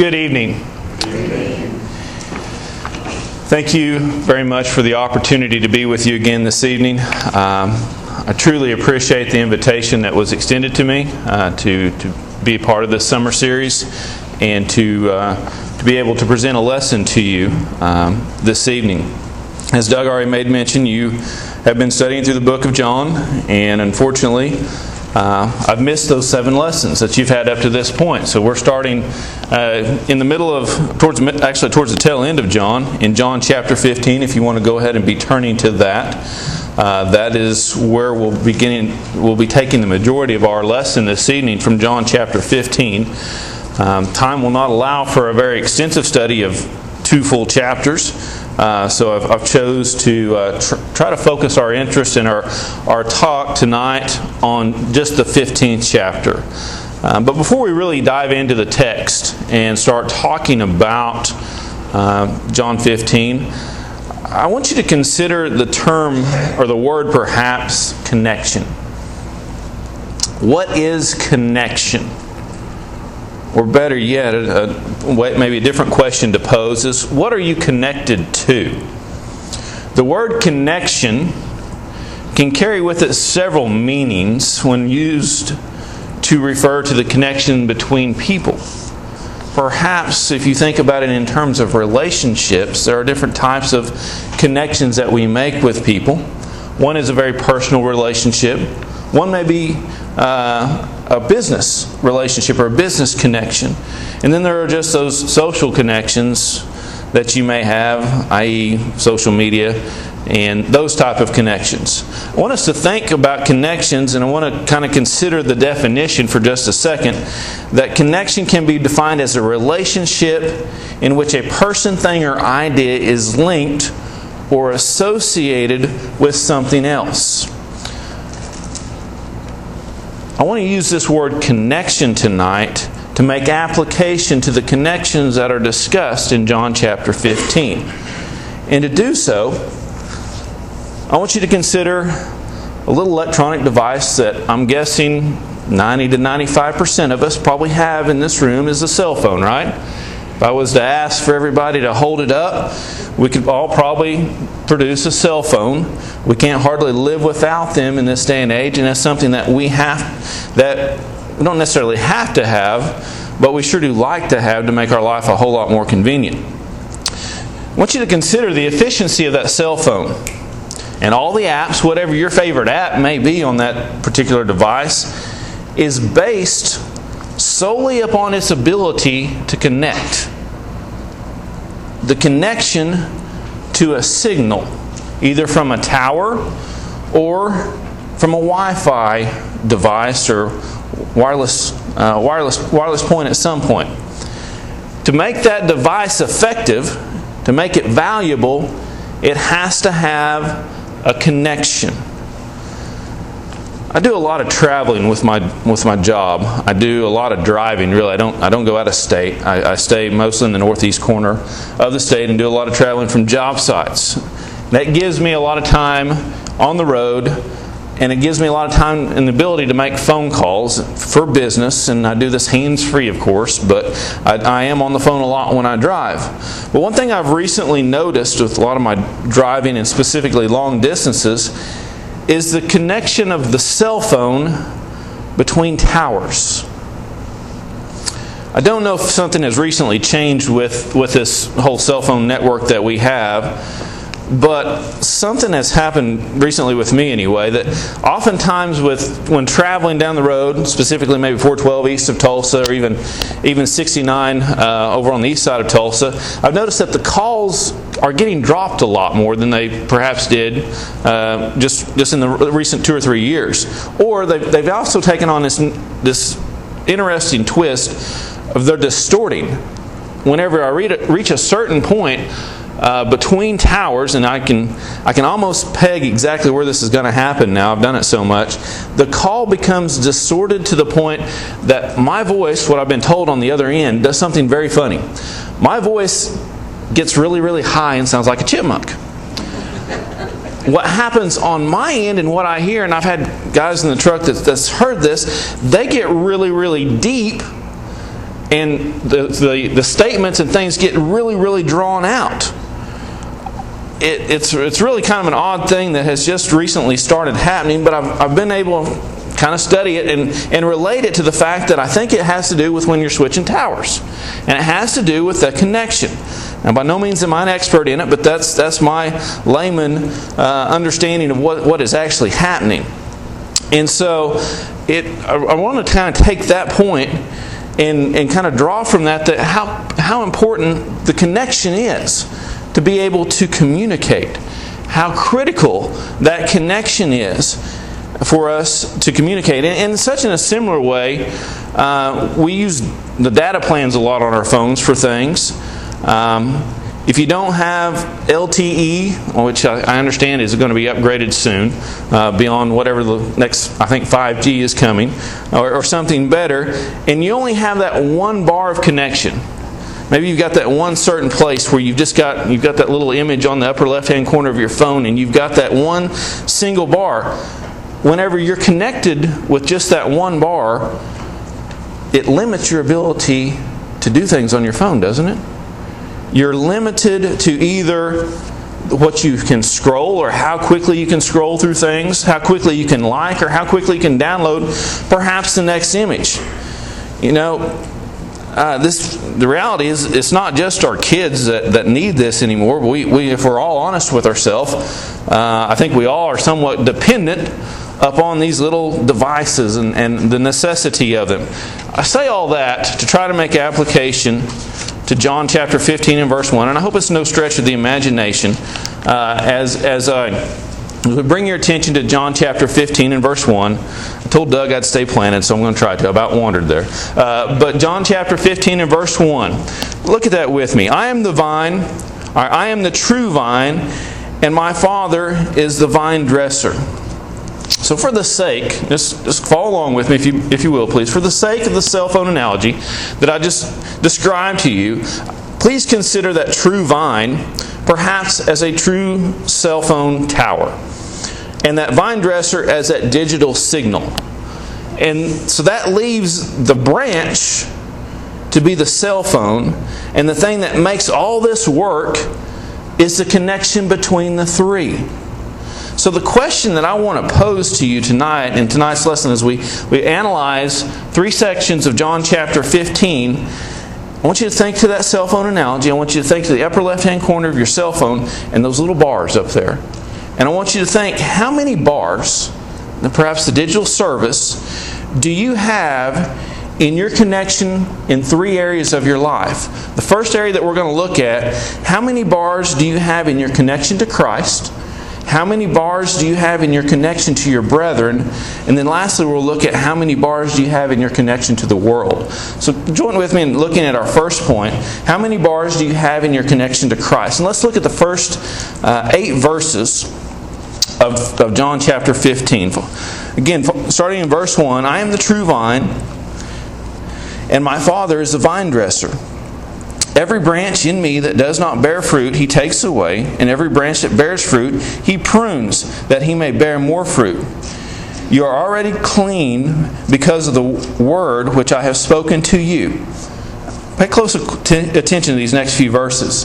Good evening. Thank you very much for the opportunity to be with you again this evening. Um, I truly appreciate the invitation that was extended to me uh, to, to be a part of this summer series and to, uh, to be able to present a lesson to you um, this evening. As Doug already made mention, you have been studying through the book of John, and unfortunately, uh, I've missed those seven lessons that you've had up to this point. So we're starting uh, in the middle of, towards actually towards the tail end of John, in John chapter 15. If you want to go ahead and be turning to that, uh, that is where we'll beginning We'll be taking the majority of our lesson this evening from John chapter 15. Um, time will not allow for a very extensive study of two full chapters. Uh, so I've, I've, chose to uh, tr- try to focus our interest in our, our talk tonight on just the 15th chapter. Uh, but before we really dive into the text and start talking about uh, John 15, I want you to consider the term or the word perhaps connection. What is connection? Or better yet, a, a, maybe a different question to pose is what are you connected to? The word connection can carry with it several meanings when used to refer to the connection between people. Perhaps if you think about it in terms of relationships, there are different types of connections that we make with people. One is a very personal relationship, one may be uh, a business relationship or a business connection. And then there are just those social connections that you may have, i.e., social media and those type of connections. I want us to think about connections and I want to kind of consider the definition for just a second that connection can be defined as a relationship in which a person, thing or idea is linked or associated with something else. I want to use this word connection tonight to make application to the connections that are discussed in John chapter 15. And to do so, I want you to consider a little electronic device that I'm guessing 90 to 95% of us probably have in this room is a cell phone, right? If I was to ask for everybody to hold it up, we could all probably produce a cell phone. We can't hardly live without them in this day and age, and that's something that we have that we don't necessarily have to have, but we sure do like to have to make our life a whole lot more convenient. I want you to consider the efficiency of that cell phone. And all the apps, whatever your favorite app may be on that particular device, is based solely upon its ability to connect. The connection to a signal, either from a tower or from a Wi Fi device or wireless, uh, wireless, wireless point at some point. To make that device effective, to make it valuable, it has to have a connection. I do a lot of traveling with my with my job. I do a lot of driving. Really, I don't I don't go out of state. I, I, stay mostly in the northeast corner of the state and do a lot of traveling from job sites. That gives me a lot of time on the road, and it gives me a lot of time and the ability to make phone calls for business. And I do this hands free, of course, but I, I am on the phone a lot when I drive. But one thing I've recently noticed with a lot of my driving and specifically long distances is the connection of the cell phone between towers. I don't know if something has recently changed with, with this whole cell phone network that we have but something has happened recently with me anyway that oftentimes with when traveling down the road specifically maybe 412 east of tulsa or even even 69 uh, over on the east side of tulsa i've noticed that the calls are getting dropped a lot more than they perhaps did uh, just just in the recent two or three years. Or they've, they've also taken on this this interesting twist of they're distorting. Whenever i reach a certain point uh, between towers, and I can I can almost peg exactly where this is going to happen now. I've done it so much. The call becomes distorted to the point that my voice, what I've been told on the other end, does something very funny. My voice gets really really high and sounds like a chipmunk. what happens on my end and what I hear, and I've had guys in the truck that's, that's heard this, they get really, really deep and the, the, the statements and things get really, really drawn out. It, it's, it's really kind of an odd thing that has just recently started happening, but I've, I've been able to kind of study it and, and relate it to the fact that I think it has to do with when you're switching towers. And it has to do with the connection. Now, by no means am I an expert in it, but that's, that's my layman uh, understanding of what, what is actually happening. And so it, I, I want to kind of take that point and, and kind of draw from that, that how, how important the connection is to be able to communicate. How critical that connection is for us to communicate. And in such in a similar way, uh, we use the data plans a lot on our phones for things. Um, if you don't have LTE, which I understand is going to be upgraded soon, uh, beyond whatever the next, I think 5G is coming, or, or something better, and you only have that one bar of connection, Maybe you've got that one certain place where you've just got you've got that little image on the upper left-hand corner of your phone and you've got that one single bar. Whenever you're connected with just that one bar, it limits your ability to do things on your phone, doesn't it? You're limited to either what you can scroll or how quickly you can scroll through things, how quickly you can like or how quickly you can download perhaps the next image. You know, uh, this the reality is it's not just our kids that, that need this anymore. We, we, if we're all honest with ourselves, uh, I think we all are somewhat dependent upon these little devices and, and the necessity of them. I say all that to try to make application to John chapter 15 and verse 1, and I hope it's no stretch of the imagination uh, as, as I bring your attention to John chapter 15 and verse 1. Told Doug I'd stay planted, so I'm going to try to. I about wandered there. Uh, but John chapter 15 and verse 1. Look at that with me. I am the vine, I am the true vine, and my Father is the vine dresser. So, for the sake, just, just follow along with me if you, if you will, please. For the sake of the cell phone analogy that I just described to you, please consider that true vine perhaps as a true cell phone tower and that vine dresser as that digital signal. And so that leaves the branch to be the cell phone, and the thing that makes all this work is the connection between the three. So, the question that I want to pose to you tonight in tonight's lesson as we, we analyze three sections of John chapter 15, I want you to think to that cell phone analogy. I want you to think to the upper left hand corner of your cell phone and those little bars up there. And I want you to think how many bars, perhaps the digital service, do you have in your connection in three areas of your life? The first area that we're going to look at how many bars do you have in your connection to Christ? How many bars do you have in your connection to your brethren? And then lastly, we'll look at how many bars do you have in your connection to the world. So join with me in looking at our first point. How many bars do you have in your connection to Christ? And let's look at the first uh, eight verses of, of John chapter 15. Again, starting in verse 1 I am the true vine, and my Father is the vine dresser. Every branch in me that does not bear fruit, he takes away, and every branch that bears fruit, he prunes, that he may bear more fruit. You are already clean because of the word which I have spoken to you. Pay close attention to these next few verses.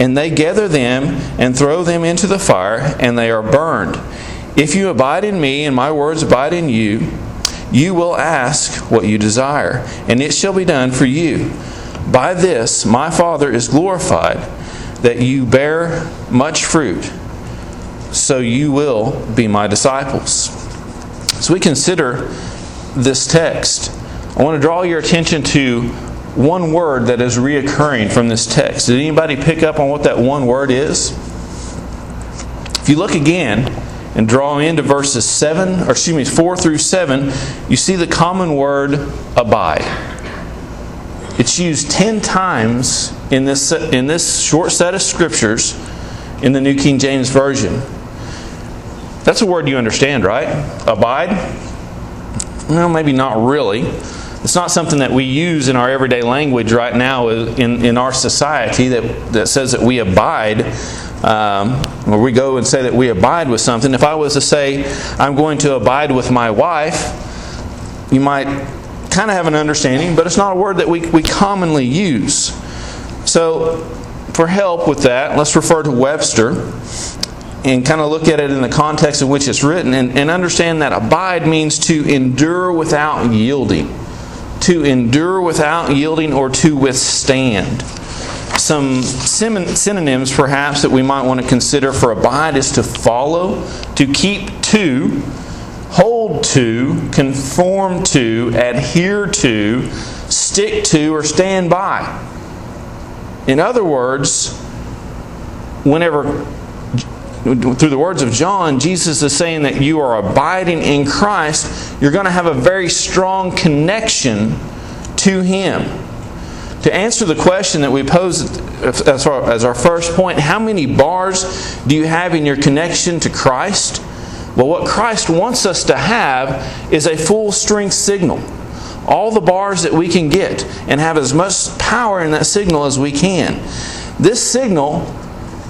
and they gather them and throw them into the fire, and they are burned. If you abide in me, and my words abide in you, you will ask what you desire, and it shall be done for you. By this my Father is glorified, that you bear much fruit, so you will be my disciples. As we consider this text, I want to draw your attention to one word that is reoccurring from this text. Did anybody pick up on what that one word is? If you look again and draw into verses 7, or excuse me, 4 through 7, you see the common word abide. It's used 10 times in this, in this short set of scriptures in the New King James Version. That's a word you understand, right? Abide? Well, maybe not really. It's not something that we use in our everyday language right now in, in our society that, that says that we abide, um, or we go and say that we abide with something. If I was to say, I'm going to abide with my wife, you might kind of have an understanding, but it's not a word that we, we commonly use. So, for help with that, let's refer to Webster and kind of look at it in the context in which it's written and, and understand that abide means to endure without yielding. To endure without yielding or to withstand. Some synonyms, perhaps, that we might want to consider for abide is to follow, to keep to, hold to, conform to, adhere to, stick to, or stand by. In other words, whenever through the words of John, Jesus is saying that you are abiding in Christ, you're going to have a very strong connection to Him. To answer the question that we posed as our, as our first point, how many bars do you have in your connection to Christ? Well, what Christ wants us to have is a full strength signal. All the bars that we can get and have as much power in that signal as we can. This signal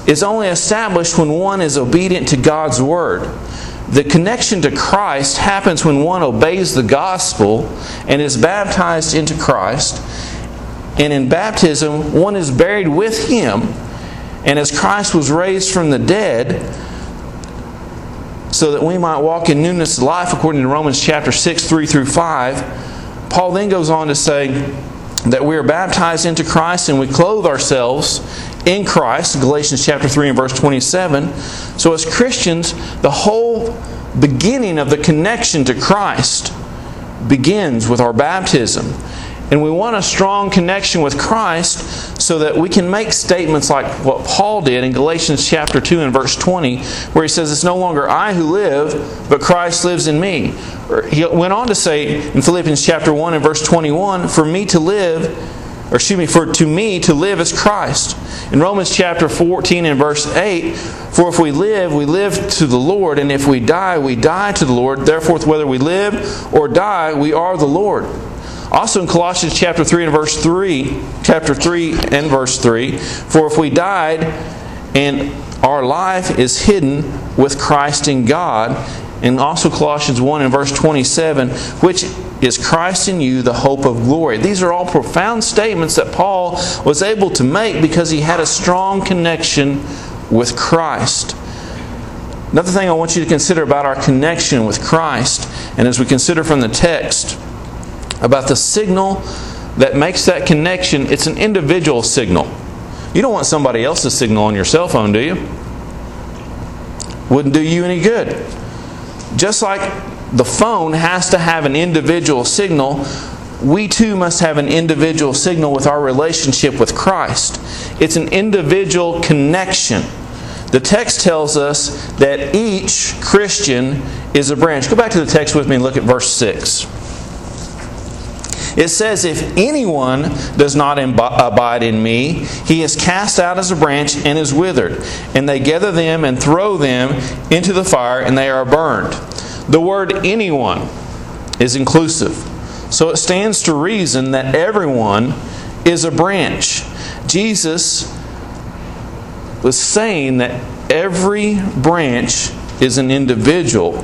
is only established when one is obedient to God's Word. The connection to Christ happens when one obeys the gospel and is baptized into Christ. And in baptism, one is buried with Him. And as Christ was raised from the dead, so that we might walk in newness of life, according to Romans chapter 6, 3 through 5, Paul then goes on to say that we are baptized into Christ and we clothe ourselves in Christ, Galatians chapter 3 and verse 27. So, as Christians, the whole beginning of the connection to Christ begins with our baptism. And we want a strong connection with Christ so that we can make statements like what Paul did in Galatians chapter 2 and verse 20, where he says, It's no longer I who live, but Christ lives in me. He went on to say in Philippians chapter 1 and verse 21, For me to live or excuse me, for to me to live is Christ. In Romans chapter 14 and verse 8, for if we live, we live to the Lord, and if we die, we die to the Lord. Therefore, whether we live or die, we are the Lord. Also in Colossians chapter 3 and verse 3, chapter 3 and verse 3, for if we died and our life is hidden with Christ in God, and also Colossians 1 and verse 27, which is Christ in you, the hope of glory. These are all profound statements that Paul was able to make because he had a strong connection with Christ. Another thing I want you to consider about our connection with Christ, and as we consider from the text about the signal that makes that connection, it's an individual signal. You don't want somebody else's signal on your cell phone, do you? Wouldn't do you any good. Just like the phone has to have an individual signal, we too must have an individual signal with our relationship with Christ. It's an individual connection. The text tells us that each Christian is a branch. Go back to the text with me and look at verse 6. It says, If anyone does not abide in me, he is cast out as a branch and is withered. And they gather them and throw them into the fire, and they are burned. The word anyone is inclusive. So it stands to reason that everyone is a branch. Jesus was saying that every branch is an individual.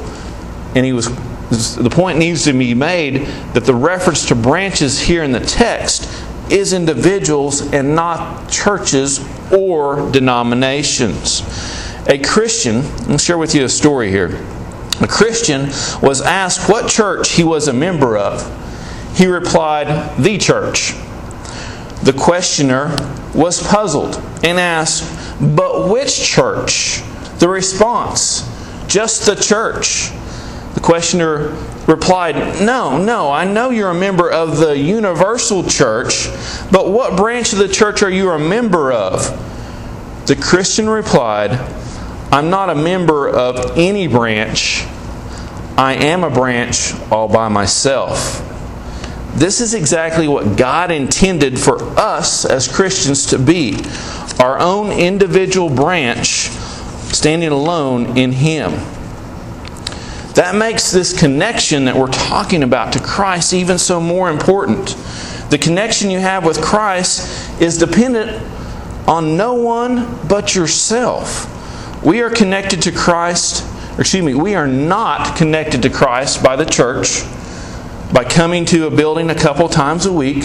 And he was the point needs to be made that the reference to branches here in the text is individuals and not churches or denominations. A Christian, I'll share with you a story here a Christian was asked what church he was a member of. He replied, The church. The questioner was puzzled and asked, But which church? The response, Just the church. The questioner replied, No, no, I know you're a member of the universal church, but what branch of the church are you a member of? The Christian replied, I'm not a member of any branch. I am a branch all by myself. This is exactly what God intended for us as Christians to be our own individual branch standing alone in Him. That makes this connection that we're talking about to Christ even so more important. The connection you have with Christ is dependent on no one but yourself. We are connected to Christ, excuse me, we are not connected to Christ by the church, by coming to a building a couple times a week.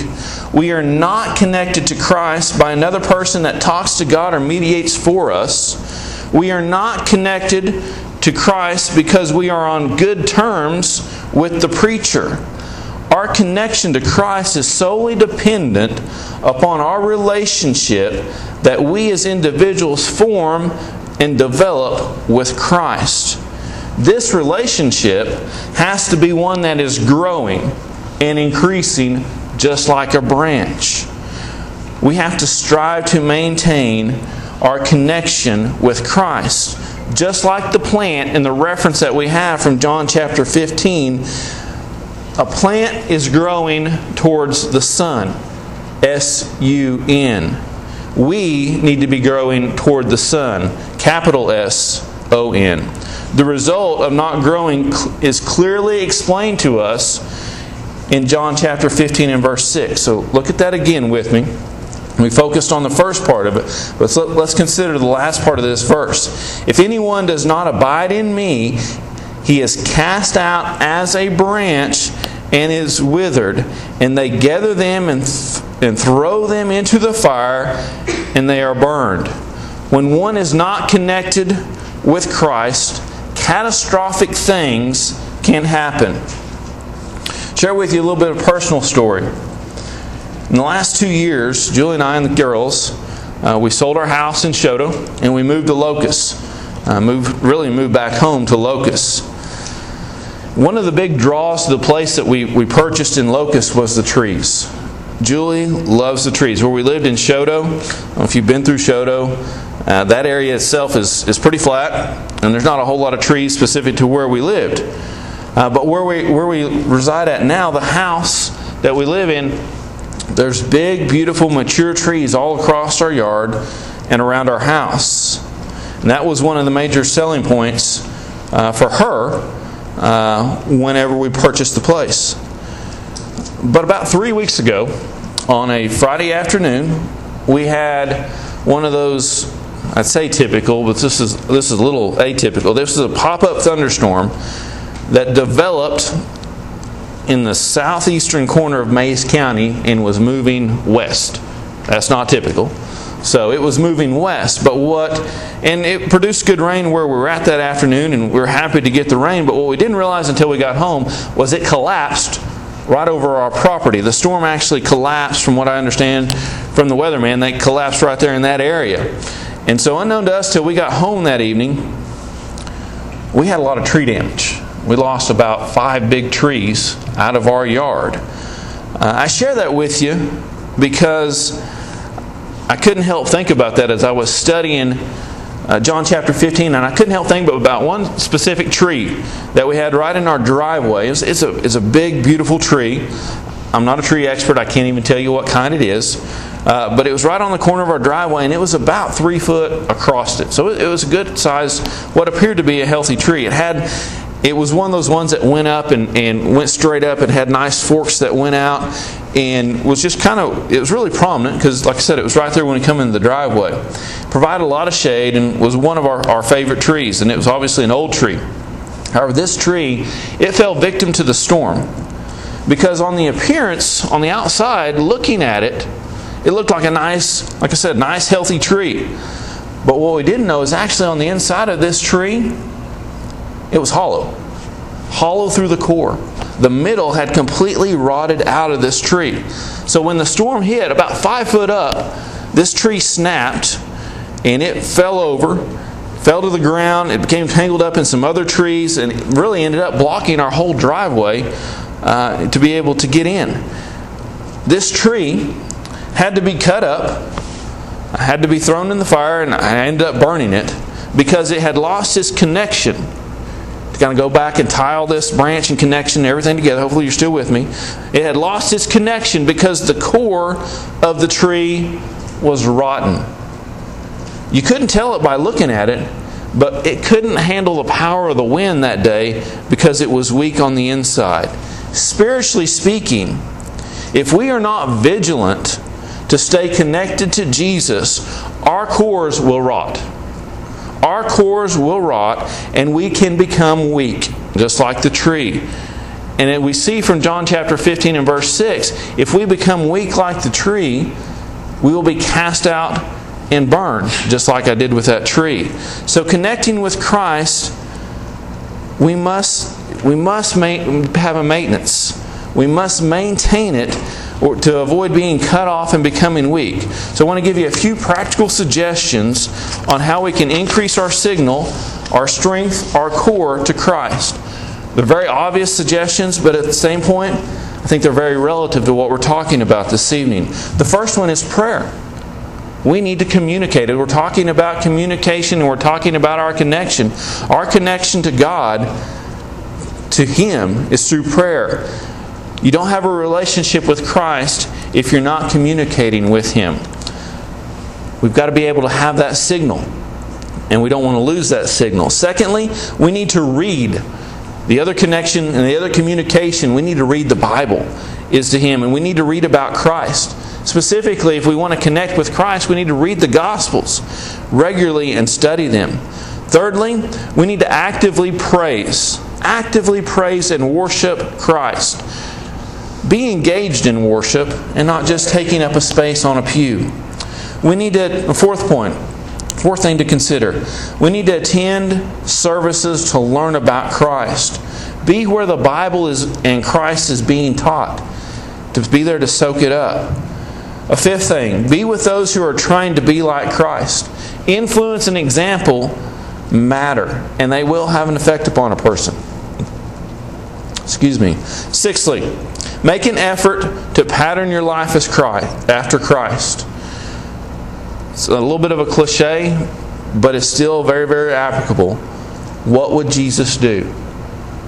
We are not connected to Christ by another person that talks to God or mediates for us. We are not connected to Christ because we are on good terms with the preacher. Our connection to Christ is solely dependent upon our relationship that we as individuals form and develop with Christ. This relationship has to be one that is growing and increasing just like a branch. We have to strive to maintain our connection with Christ. Just like the plant in the reference that we have from John chapter 15, a plant is growing towards the sun. S U N. We need to be growing toward the sun. Capital S O N. The result of not growing is clearly explained to us in John chapter 15 and verse 6. So look at that again with me. We focused on the first part of it, but let's consider the last part of this verse. If anyone does not abide in me, he is cast out as a branch and is withered, and they gather them and, th- and throw them into the fire, and they are burned. When one is not connected with Christ, catastrophic things can happen. Share with you a little bit of personal story. In the last two years, Julie and I and the girls, uh, we sold our house in Chouteau and we moved to Locust. Uh, moved, really moved back home to Locust. One of the big draws to the place that we, we purchased in Locust was the trees. Julie loves the trees. Where we lived in Chouteau, if you've been through Chouteau, uh, that area itself is, is pretty flat, and there's not a whole lot of trees specific to where we lived. Uh, but where we, where we reside at now, the house that we live in, there's big, beautiful, mature trees all across our yard and around our house. And that was one of the major selling points uh, for her uh, whenever we purchased the place. But about three weeks ago, on a Friday afternoon, we had one of those, I'd say typical, but this is, this is a little atypical. This is a pop up thunderstorm that developed in the southeastern corner of Mayes County and was moving west. That's not typical. So it was moving west, but what, and it produced good rain where we were at that afternoon, and we were happy to get the rain. But what we didn't realize until we got home was it collapsed right over our property. The storm actually collapsed, from what I understand from the weatherman, they collapsed right there in that area. And so, unknown to us, till we got home that evening, we had a lot of tree damage we lost about five big trees out of our yard. Uh, I share that with you because I couldn't help think about that as I was studying uh, John chapter 15, and I couldn't help think about one specific tree that we had right in our driveway. It's, it's, a, it's a big, beautiful tree. I'm not a tree expert, I can't even tell you what kind it is. Uh, but it was right on the corner of our driveway, and it was about three foot across it. So it, it was a good size, what appeared to be a healthy tree. It had it was one of those ones that went up and, and went straight up and had nice forks that went out and was just kind of, it was really prominent because, like I said, it was right there when you come into the driveway. Provided a lot of shade and was one of our, our favorite trees, and it was obviously an old tree. However, this tree, it fell victim to the storm because on the appearance, on the outside, looking at it, it looked like a nice, like I said, nice healthy tree. But what we didn't know is actually on the inside of this tree, it was hollow. Hollow through the core. The middle had completely rotted out of this tree. So when the storm hit, about five foot up, this tree snapped and it fell over, fell to the ground. It became tangled up in some other trees and really ended up blocking our whole driveway uh, to be able to get in. This tree had to be cut up, had to be thrown in the fire, and I ended up burning it because it had lost its connection Got to go back and tie all this branch and connection and everything together. Hopefully, you're still with me. It had lost its connection because the core of the tree was rotten. You couldn't tell it by looking at it, but it couldn't handle the power of the wind that day because it was weak on the inside. Spiritually speaking, if we are not vigilant to stay connected to Jesus, our cores will rot. Our cores will rot and we can become weak, just like the tree. And we see from John chapter 15 and verse 6 if we become weak like the tree, we will be cast out and burned, just like I did with that tree. So, connecting with Christ, we must, we must have a maintenance. We must maintain it to avoid being cut off and becoming weak. So, I want to give you a few practical suggestions on how we can increase our signal, our strength, our core to Christ. They're very obvious suggestions, but at the same point, I think they're very relative to what we're talking about this evening. The first one is prayer. We need to communicate. We're talking about communication and we're talking about our connection. Our connection to God, to Him, is through prayer. You don't have a relationship with Christ if you're not communicating with Him. We've got to be able to have that signal, and we don't want to lose that signal. Secondly, we need to read. The other connection and the other communication, we need to read the Bible, is to Him, and we need to read about Christ. Specifically, if we want to connect with Christ, we need to read the Gospels regularly and study them. Thirdly, we need to actively praise, actively praise and worship Christ. Be engaged in worship and not just taking up a space on a pew. We need to, fourth point, fourth thing to consider, we need to attend services to learn about Christ. Be where the Bible is and Christ is being taught, to be there to soak it up. A fifth thing, be with those who are trying to be like Christ. Influence and example matter, and they will have an effect upon a person. Excuse me. Sixthly, make an effort to pattern your life as Christ, after Christ. It's a little bit of a cliche, but it's still very, very applicable. What would Jesus do?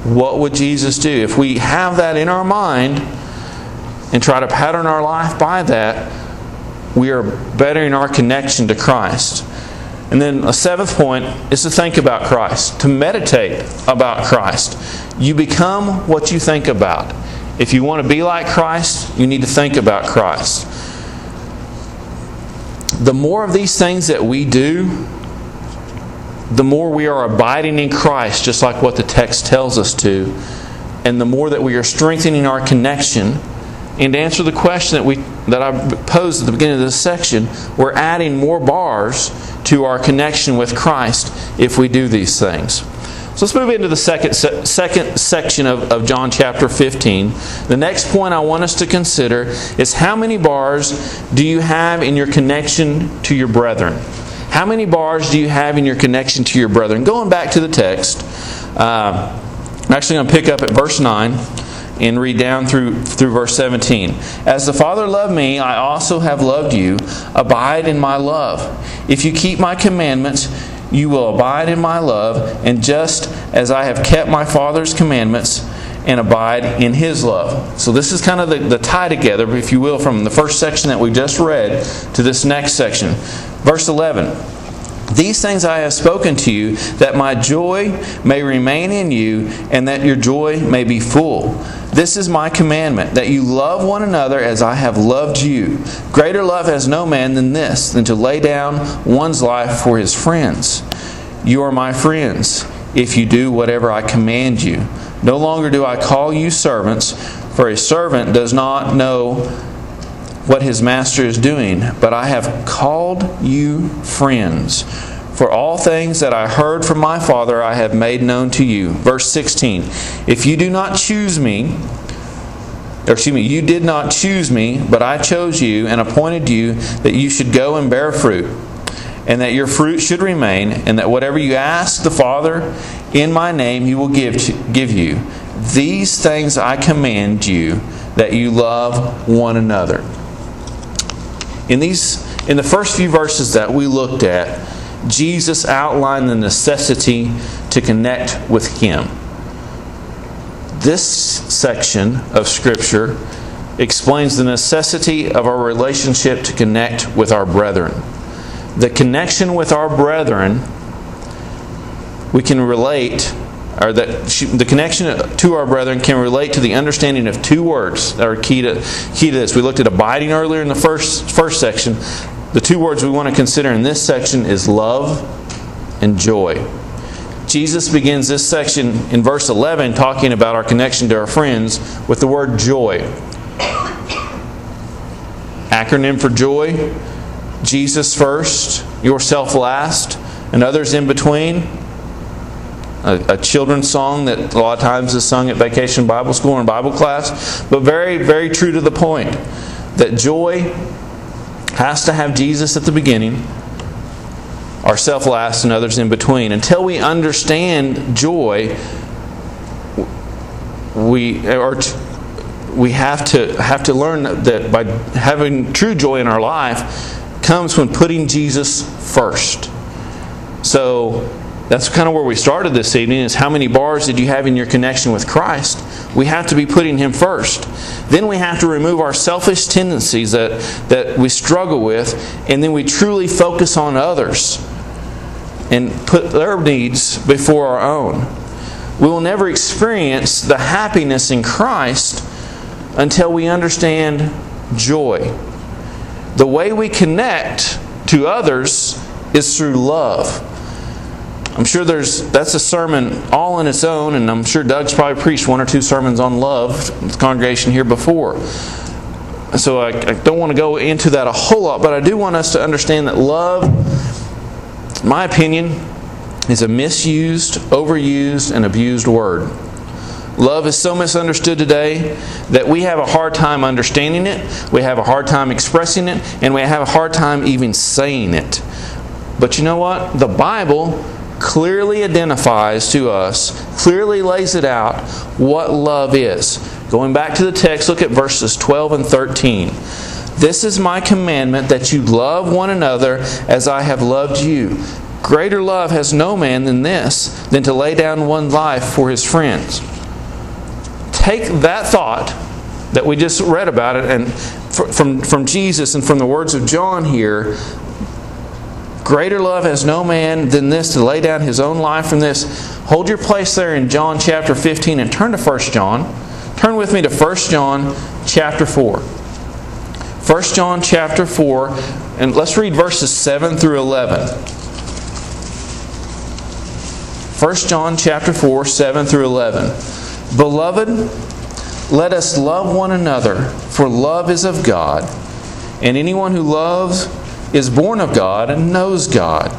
What would Jesus do? If we have that in our mind, and try to pattern our life by that, we are bettering our connection to Christ. And then a seventh point is to think about Christ, to meditate about Christ. You become what you think about. If you want to be like Christ, you need to think about Christ. The more of these things that we do, the more we are abiding in Christ, just like what the text tells us to, and the more that we are strengthening our connection and to answer the question that we that I posed at the beginning of this section, we're adding more bars to our connection with Christ if we do these things. So let's move into the second, second section of, of John chapter 15. The next point I want us to consider is how many bars do you have in your connection to your brethren? How many bars do you have in your connection to your brethren? Going back to the text, uh, I'm actually going to pick up at verse 9 and read down through through verse 17. As the Father loved me, I also have loved you. Abide in my love. If you keep my commandments, you will abide in my love, and just as I have kept my Father's commandments and abide in his love. So, this is kind of the, the tie together, if you will, from the first section that we just read to this next section. Verse 11. These things I have spoken to you, that my joy may remain in you, and that your joy may be full. This is my commandment, that you love one another as I have loved you. Greater love has no man than this, than to lay down one's life for his friends. You are my friends, if you do whatever I command you. No longer do I call you servants, for a servant does not know what his master is doing, but I have called you friends. For all things that I heard from my Father I have made known to you. Verse 16 If you do not choose me, or excuse me, you did not choose me, but I chose you and appointed you that you should go and bear fruit, and that your fruit should remain, and that whatever you ask the Father in my name, he will give, to, give you. These things I command you, that you love one another. In these in the first few verses that we looked at, Jesus outlined the necessity to connect with him. This section of Scripture explains the necessity of our relationship to connect with our brethren. The connection with our brethren, we can relate, or that the connection to our brethren can relate to the understanding of two words that are key to, key to this. We looked at abiding earlier in the first, first section. The two words we want to consider in this section is love and joy. Jesus begins this section in verse 11 talking about our connection to our friends with the word joy. Acronym for joy Jesus first, yourself last, and others in between. A, children's song that a lot of times is sung at vacation Bible school and Bible class, but very, very true to the point that joy has to have Jesus at the beginning, ourself last, and others in between. Until we understand joy, we or we have to have to learn that by having true joy in our life comes when putting Jesus first. So that's kind of where we started this evening is how many bars did you have in your connection with Christ? We have to be putting him first. Then we have to remove our selfish tendencies that, that we struggle with, and then we truly focus on others and put their needs before our own. We will never experience the happiness in Christ until we understand joy. The way we connect to others is through love. I'm sure there's that's a sermon all on its own, and I'm sure Doug's probably preached one or two sermons on love the congregation here before. So I, I don't want to go into that a whole lot, but I do want us to understand that love, my opinion, is a misused, overused, and abused word. Love is so misunderstood today that we have a hard time understanding it, we have a hard time expressing it, and we have a hard time even saying it. But you know what? The Bible clearly identifies to us, clearly lays it out what love is. Going back to the text, look at verses 12 and 13. This is my commandment that you love one another as I have loved you. Greater love has no man than this, than to lay down one life for his friends take that thought that we just read about it and from, from Jesus and from the words of John here, greater love has no man than this to lay down his own life from this. Hold your place there in John chapter 15 and turn to 1 John. Turn with me to 1 John chapter 4. 1 John chapter 4, and let's read verses 7 through 11. 1 John chapter 4, 7 through 11. Beloved, let us love one another, for love is of God, and anyone who loves is born of God and knows God.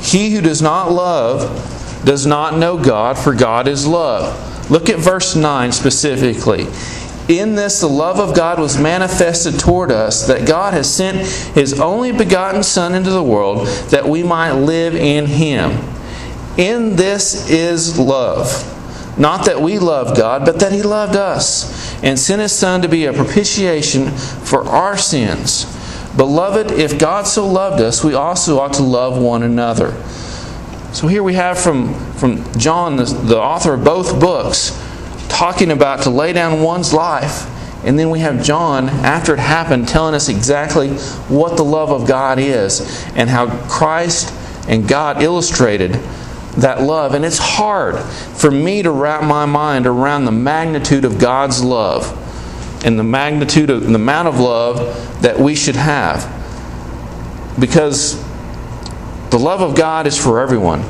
He who does not love does not know God, for God is love. Look at verse 9 specifically. In this, the love of God was manifested toward us, that God has sent His only begotten Son into the world, that we might live in Him. In this is love not that we loved God, but that He loved us and sent His Son to be a propitiation for our sins. Beloved, if God so loved us, we also ought to love one another. So here we have from, from John, the, the author of both books, talking about to lay down one's life. And then we have John, after it happened, telling us exactly what the love of God is and how Christ and God illustrated that love. And it's hard for me to wrap my mind around the magnitude of God's love and the magnitude of the amount of love that we should have. Because the love of God is for everyone.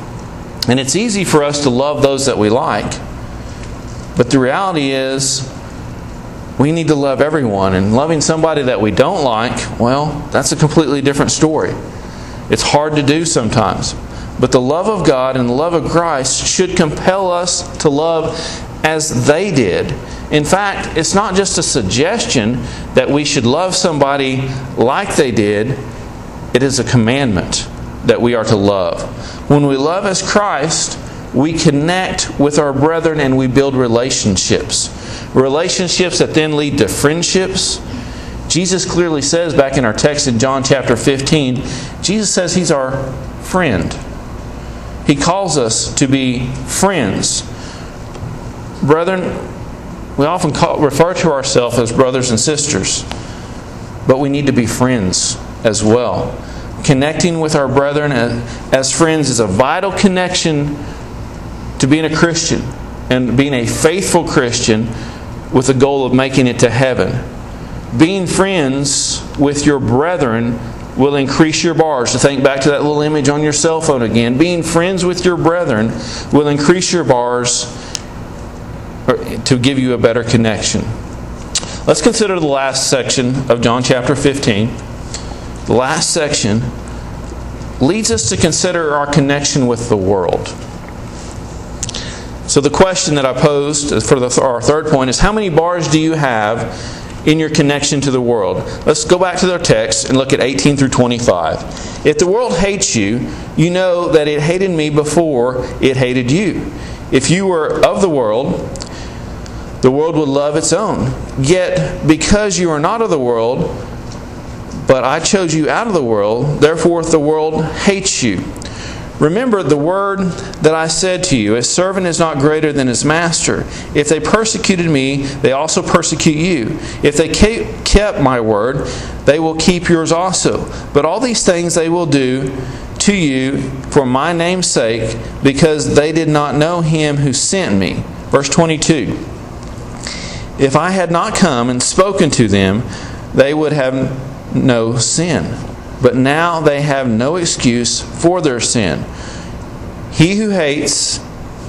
And it's easy for us to love those that we like. But the reality is, we need to love everyone. And loving somebody that we don't like, well, that's a completely different story. It's hard to do sometimes. But the love of God and the love of Christ should compel us to love as they did. In fact, it's not just a suggestion that we should love somebody like they did, it is a commandment that we are to love. When we love as Christ, we connect with our brethren and we build relationships. Relationships that then lead to friendships. Jesus clearly says back in our text in John chapter 15, Jesus says he's our friend. He calls us to be friends. Brethren, We often call, refer to ourselves as brothers and sisters, but we need to be friends as well. Connecting with our brethren as friends is a vital connection to being a Christian and being a faithful Christian with the goal of making it to heaven. Being friends with your brethren will increase your bars. To think back to that little image on your cell phone again, being friends with your brethren will increase your bars to give you a better connection. Let's consider the last section of John chapter 15. The last section leads us to consider our connection with the world. So, the question that I posed for the, our third point is how many bars do you have in your connection to the world. Let's go back to their text and look at 18 through 25. If the world hates you, you know that it hated me before it hated you. If you were of the world, the world would love its own. Yet, because you are not of the world, but I chose you out of the world, therefore the world hates you. Remember the word that I said to you A servant is not greater than his master. If they persecuted me, they also persecute you. If they kept my word, they will keep yours also. But all these things they will do to you for my name's sake, because they did not know him who sent me. Verse 22 If I had not come and spoken to them, they would have no sin but now they have no excuse for their sin. He who hates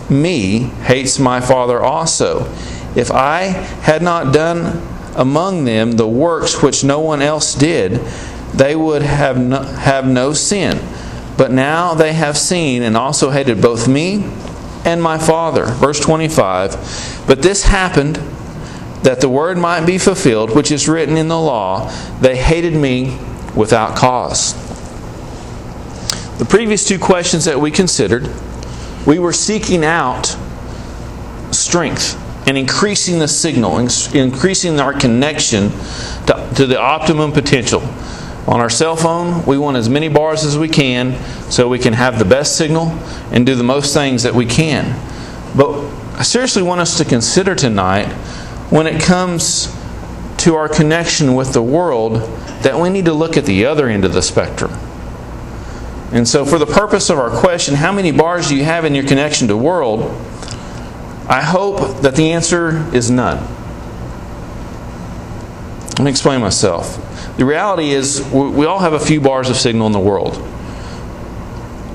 me hates my Father also. If I had not done among them the works which no one else did, they would have no, have no sin. But now they have seen and also hated both me and my Father. Verse 25 But this happened that the word might be fulfilled, which is written in the law they hated me without cause. The previous two questions that we considered, we were seeking out strength and increasing the signal, increasing our connection to, to the optimum potential. On our cell phone, we want as many bars as we can so we can have the best signal and do the most things that we can. But I seriously want us to consider tonight when it comes to our connection with the world that we need to look at the other end of the spectrum. And so, for the purpose of our question, how many bars do you have in your connection to world? I hope that the answer is none. Let me explain myself. The reality is, we all have a few bars of signal in the world.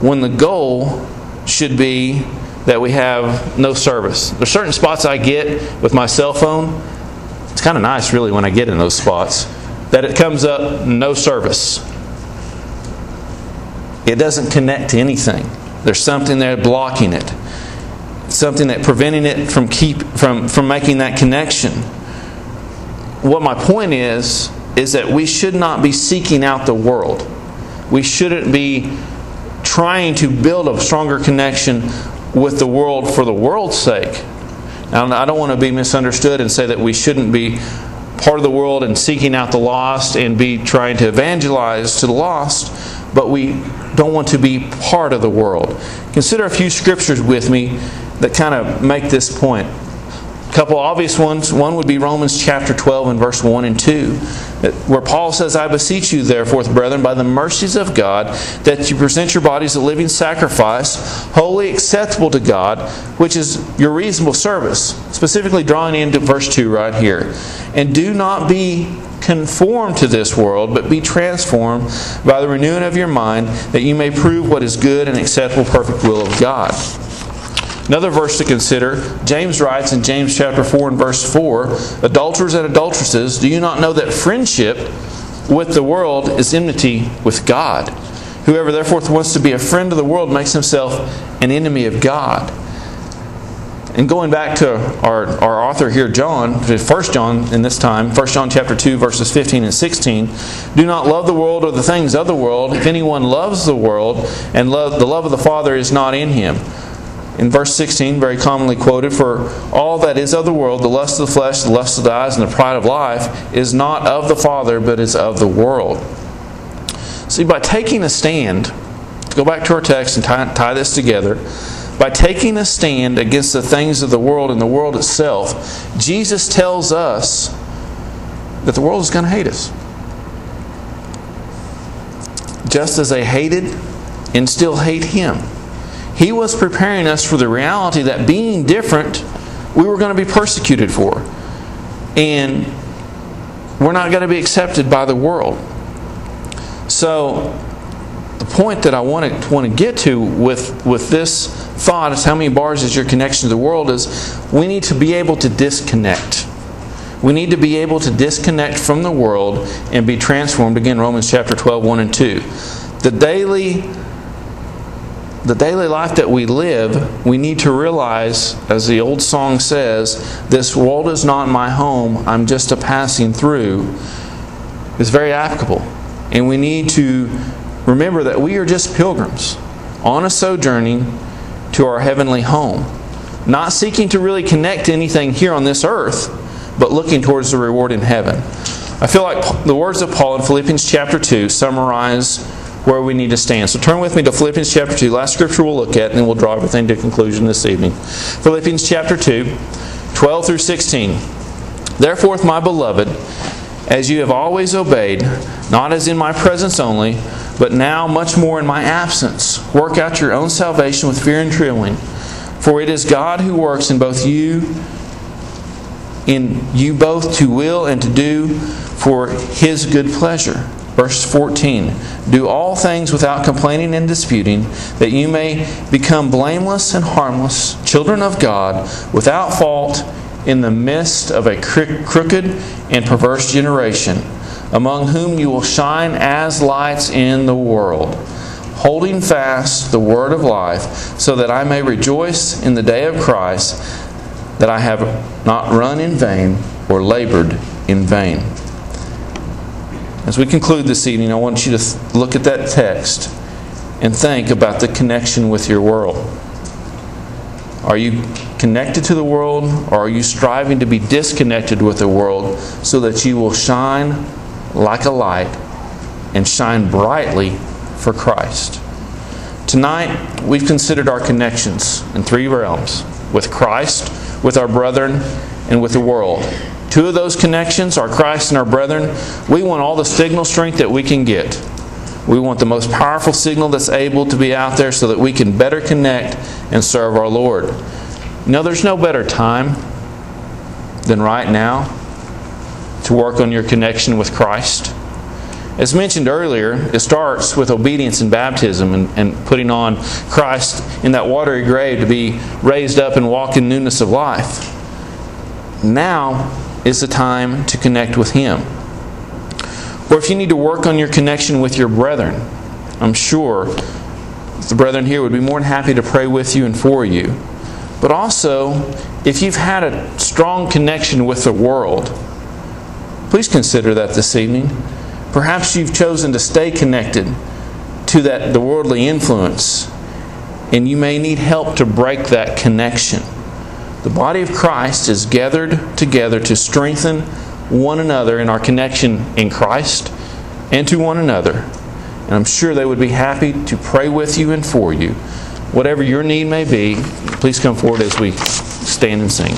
When the goal should be that we have no service. There's certain spots I get with my cell phone. It's kind of nice, really, when I get in those spots that it comes up no service. It doesn't connect to anything. There's something there blocking it. Something that preventing it from keep from, from making that connection. What my point is is that we should not be seeking out the world. We shouldn't be trying to build a stronger connection with the world for the world's sake. Now, I don't want to be misunderstood and say that we shouldn't be part of the world and seeking out the lost and be trying to evangelize to the lost, but we don't want to be part of the world. Consider a few scriptures with me that kind of make this point. A couple obvious ones. One would be Romans chapter 12 and verse 1 and 2, where Paul says, I beseech you, therefore, brethren, by the mercies of God, that you present your bodies a living sacrifice, holy acceptable to God, which is your reasonable service. Specifically drawing into verse 2 right here. And do not be conformed to this world, but be transformed by the renewing of your mind, that you may prove what is good and acceptable, perfect will of God. Another verse to consider James writes in James chapter 4 and verse 4 Adulterers and adulteresses, do you not know that friendship with the world is enmity with God? Whoever therefore wants to be a friend of the world makes himself an enemy of God. And going back to our, our author here, John, First John in this time, First John chapter 2, verses 15 and 16, do not love the world or the things of the world. If anyone loves the world, and love, the love of the Father is not in him in verse 16, very commonly quoted, For all that is of the world, the lust of the flesh, the lust of the eyes, and the pride of life, is not of the Father, but is of the world. See, by taking a stand, go back to our text and tie, tie this together, by taking a stand against the things of the world and the world itself, Jesus tells us that the world is going to hate us. Just as they hated and still hate Him. He was preparing us for the reality that being different, we were going to be persecuted for. And we're not going to be accepted by the world. So, the point that I want to, want to get to with, with this thought is how many bars is your connection to the world is we need to be able to disconnect. We need to be able to disconnect from the world and be transformed. Again, Romans chapter 12, 1 and 2. The daily the daily life that we live, we need to realize, as the old song says, this world is not my home, I'm just a passing through, is very applicable. And we need to remember that we are just pilgrims on a sojourning to our heavenly home, not seeking to really connect to anything here on this earth, but looking towards the reward in heaven. I feel like the words of Paul in Philippians chapter 2 summarize where we need to stand. So turn with me to Philippians chapter 2, last scripture we'll look at, and then we'll draw everything to conclusion this evening. Philippians chapter 2, 12 through 16. Therefore, my beloved, as you have always obeyed, not as in my presence only, but now much more in my absence, work out your own salvation with fear and trembling. For it is God who works in both you in you both to will and to do for his good pleasure. Verse 14 Do all things without complaining and disputing, that you may become blameless and harmless, children of God, without fault, in the midst of a crooked and perverse generation, among whom you will shine as lights in the world, holding fast the word of life, so that I may rejoice in the day of Christ, that I have not run in vain or labored in vain. As we conclude this evening, I want you to look at that text and think about the connection with your world. Are you connected to the world, or are you striving to be disconnected with the world so that you will shine like a light and shine brightly for Christ? Tonight, we've considered our connections in three realms with Christ, with our brethren, and with the world. Two of those connections are Christ and our brethren. We want all the signal strength that we can get. We want the most powerful signal that's able to be out there so that we can better connect and serve our Lord. You know, there's no better time than right now to work on your connection with Christ. As mentioned earlier, it starts with obedience and baptism and, and putting on Christ in that watery grave to be raised up and walk in newness of life. Now, is the time to connect with Him. Or if you need to work on your connection with your brethren, I'm sure the brethren here would be more than happy to pray with you and for you. But also, if you've had a strong connection with the world, please consider that this evening. Perhaps you've chosen to stay connected to that the worldly influence, and you may need help to break that connection. The body of Christ is gathered together to strengthen one another in our connection in Christ and to one another. And I'm sure they would be happy to pray with you and for you. Whatever your need may be, please come forward as we stand and sing.